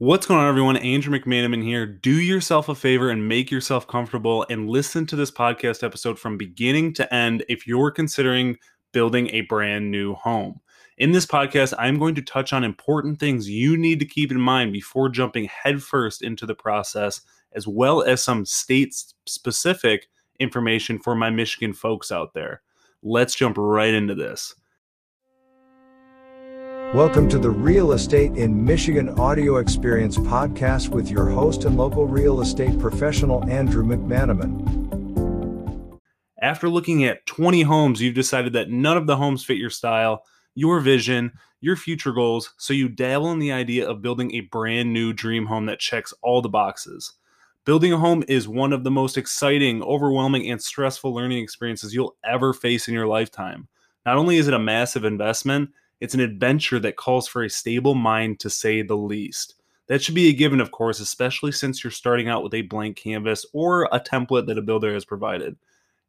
What's going on, everyone? Andrew McManamon here. Do yourself a favor and make yourself comfortable and listen to this podcast episode from beginning to end if you're considering building a brand new home. In this podcast, I'm going to touch on important things you need to keep in mind before jumping headfirst into the process, as well as some state specific information for my Michigan folks out there. Let's jump right into this. Welcome to the Real Estate in Michigan Audio Experience podcast with your host and local real estate professional, Andrew McManamon. After looking at 20 homes, you've decided that none of the homes fit your style, your vision, your future goals, so you dabble in the idea of building a brand new dream home that checks all the boxes. Building a home is one of the most exciting, overwhelming, and stressful learning experiences you'll ever face in your lifetime. Not only is it a massive investment, it's an adventure that calls for a stable mind, to say the least. That should be a given, of course, especially since you're starting out with a blank canvas or a template that a builder has provided.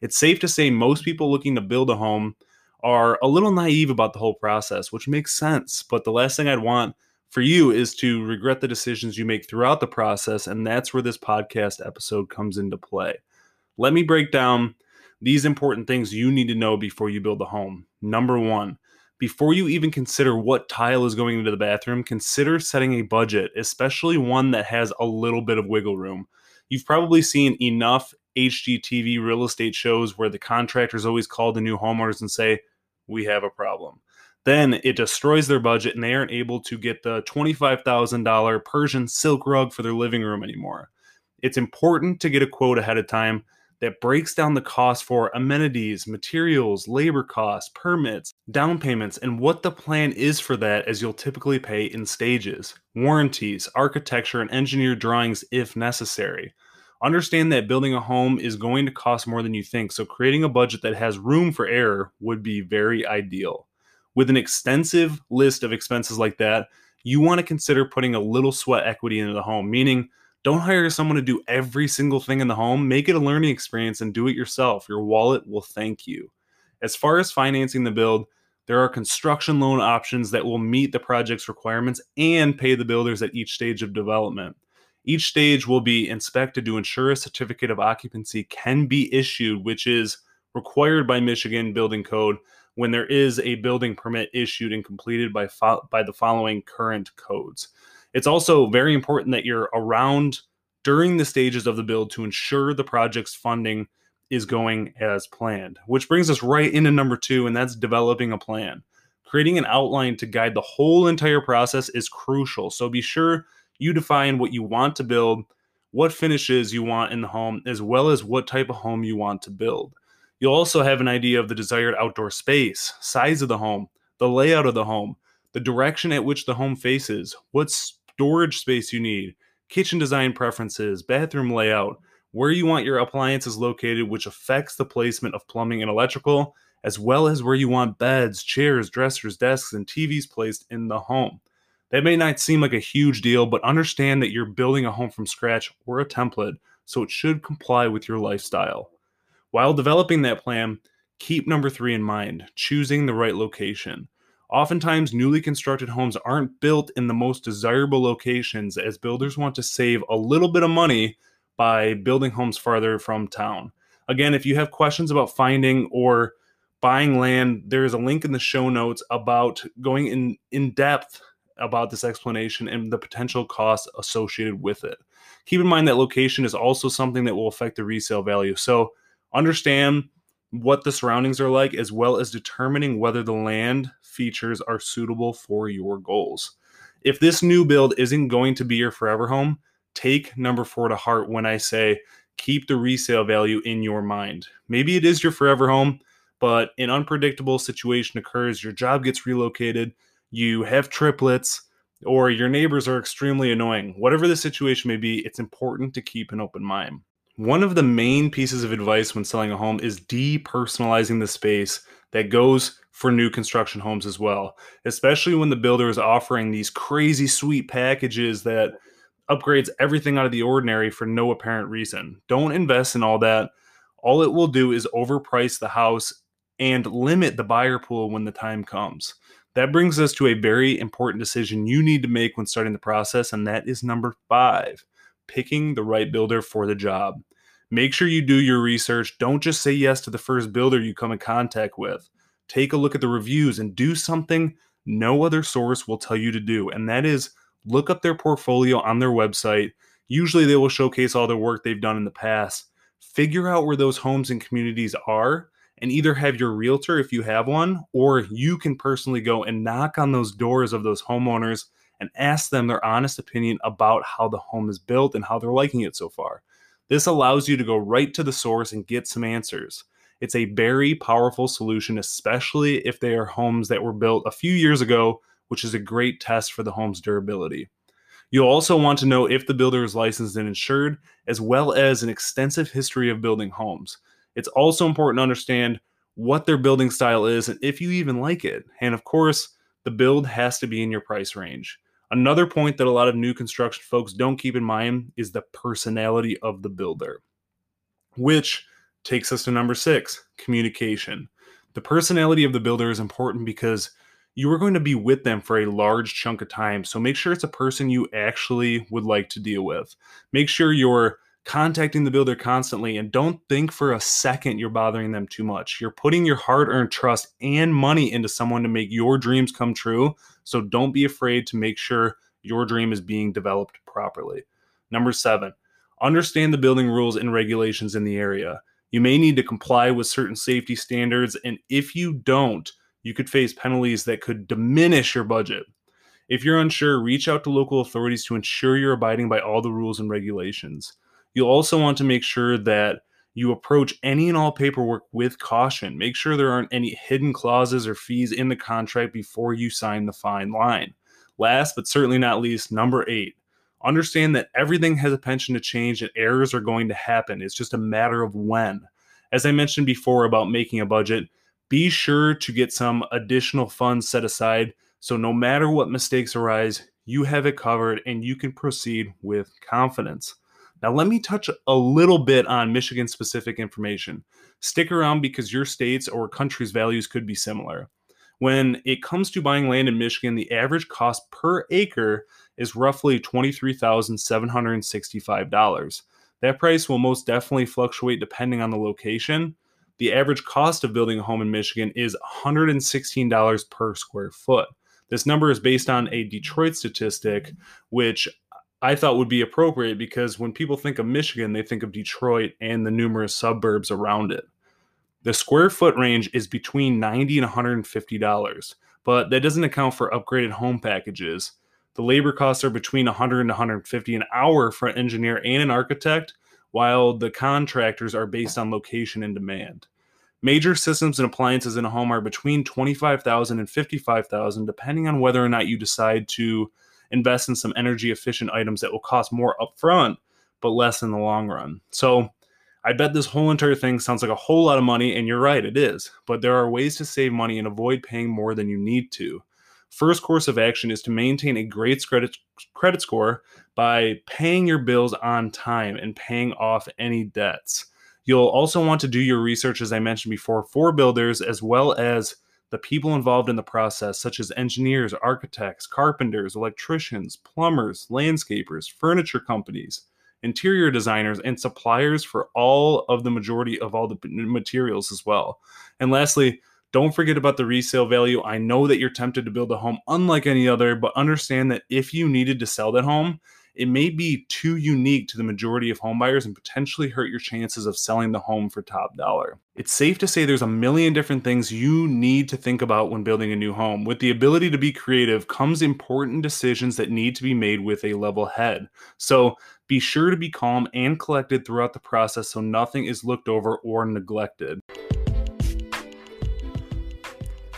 It's safe to say most people looking to build a home are a little naive about the whole process, which makes sense. But the last thing I'd want for you is to regret the decisions you make throughout the process. And that's where this podcast episode comes into play. Let me break down these important things you need to know before you build a home. Number one, before you even consider what tile is going into the bathroom, consider setting a budget, especially one that has a little bit of wiggle room. You've probably seen enough HGTV real estate shows where the contractors always call the new homeowners and say, We have a problem. Then it destroys their budget and they aren't able to get the $25,000 Persian silk rug for their living room anymore. It's important to get a quote ahead of time that breaks down the cost for amenities, materials, labor costs, permits, down payments, and what the plan is for that, as you'll typically pay in stages, warranties, architecture, and engineer drawings if necessary. Understand that building a home is going to cost more than you think, so creating a budget that has room for error would be very ideal. With an extensive list of expenses like that, you want to consider putting a little sweat equity into the home, meaning don't hire someone to do every single thing in the home. Make it a learning experience and do it yourself. Your wallet will thank you. As far as financing the build, there are construction loan options that will meet the project's requirements and pay the builders at each stage of development. Each stage will be inspected to ensure a certificate of occupancy can be issued, which is required by Michigan Building Code when there is a building permit issued and completed by, fo- by the following current codes. It's also very important that you're around during the stages of the build to ensure the project's funding is going as planned. Which brings us right into number two, and that's developing a plan. Creating an outline to guide the whole entire process is crucial. So be sure you define what you want to build, what finishes you want in the home, as well as what type of home you want to build. You'll also have an idea of the desired outdoor space, size of the home, the layout of the home, the direction at which the home faces, what's storage space you need, kitchen design preferences, bathroom layout, where you want your appliances located, which affects the placement of plumbing and electrical, as well as where you want beds, chairs, dressers, desks, and TVs placed in the home. That may not seem like a huge deal, but understand that you're building a home from scratch or a template, so it should comply with your lifestyle. While developing that plan, keep number three in mind choosing the right location. Oftentimes, newly constructed homes aren't built in the most desirable locations as builders want to save a little bit of money by building homes farther from town. Again, if you have questions about finding or buying land, there is a link in the show notes about going in, in depth about this explanation and the potential costs associated with it. Keep in mind that location is also something that will affect the resale value. So understand what the surroundings are like, as well as determining whether the land features are suitable for your goals. If this new build isn't going to be your forever home, take number four to heart when I say keep the resale value in your mind. Maybe it is your forever home, but an unpredictable situation occurs, your job gets relocated, you have triplets, or your neighbors are extremely annoying. Whatever the situation may be, it's important to keep an open mind. One of the main pieces of advice when selling a home is depersonalizing the space that goes for new construction homes as well, especially when the builder is offering these crazy sweet packages that upgrades everything out of the ordinary for no apparent reason. Don't invest in all that. All it will do is overprice the house and limit the buyer pool when the time comes. That brings us to a very important decision you need to make when starting the process, and that is number five picking the right builder for the job. Make sure you do your research. Don't just say yes to the first builder you come in contact with. Take a look at the reviews and do something no other source will tell you to do, and that is look up their portfolio on their website. Usually, they will showcase all the work they've done in the past. Figure out where those homes and communities are and either have your realtor, if you have one, or you can personally go and knock on those doors of those homeowners and ask them their honest opinion about how the home is built and how they're liking it so far. This allows you to go right to the source and get some answers. It's a very powerful solution, especially if they are homes that were built a few years ago, which is a great test for the home's durability. You'll also want to know if the builder is licensed and insured, as well as an extensive history of building homes. It's also important to understand what their building style is and if you even like it. And of course, the build has to be in your price range. Another point that a lot of new construction folks don't keep in mind is the personality of the builder, which takes us to number six communication. The personality of the builder is important because you are going to be with them for a large chunk of time. So make sure it's a person you actually would like to deal with. Make sure you're contacting the builder constantly and don't think for a second you're bothering them too much. You're putting your hard earned trust and money into someone to make your dreams come true. So don't be afraid to make sure your dream is being developed properly. Number seven, understand the building rules and regulations in the area. You may need to comply with certain safety standards, and if you don't, you could face penalties that could diminish your budget. If you're unsure, reach out to local authorities to ensure you're abiding by all the rules and regulations. You'll also want to make sure that you approach any and all paperwork with caution. Make sure there aren't any hidden clauses or fees in the contract before you sign the fine line. Last but certainly not least, number eight, understand that everything has a pension to change and errors are going to happen. It's just a matter of when. As I mentioned before about making a budget, be sure to get some additional funds set aside so no matter what mistakes arise, you have it covered and you can proceed with confidence. Now, let me touch a little bit on Michigan specific information. Stick around because your state's or country's values could be similar. When it comes to buying land in Michigan, the average cost per acre is roughly $23,765. That price will most definitely fluctuate depending on the location. The average cost of building a home in Michigan is $116 per square foot. This number is based on a Detroit statistic, which I thought would be appropriate because when people think of Michigan, they think of Detroit and the numerous suburbs around it. The square foot range is between 90 and 150 dollars, but that doesn't account for upgraded home packages. The labor costs are between 100 and 150 an hour for an engineer and an architect, while the contractors are based on location and demand. Major systems and appliances in a home are between 25,000 and 55,000 depending on whether or not you decide to invest in some energy efficient items that will cost more upfront but less in the long run. So I bet this whole entire thing sounds like a whole lot of money, and you're right, it is. But there are ways to save money and avoid paying more than you need to. First course of action is to maintain a great credit credit score by paying your bills on time and paying off any debts. You'll also want to do your research, as I mentioned before, for builders as well as the people involved in the process, such as engineers, architects, carpenters, electricians, plumbers, landscapers, furniture companies, interior designers, and suppliers for all of the majority of all the materials as well. And lastly, don't forget about the resale value. I know that you're tempted to build a home unlike any other, but understand that if you needed to sell that home, it may be too unique to the majority of homebuyers and potentially hurt your chances of selling the home for top dollar. It's safe to say there's a million different things you need to think about when building a new home. With the ability to be creative comes important decisions that need to be made with a level head. So be sure to be calm and collected throughout the process so nothing is looked over or neglected.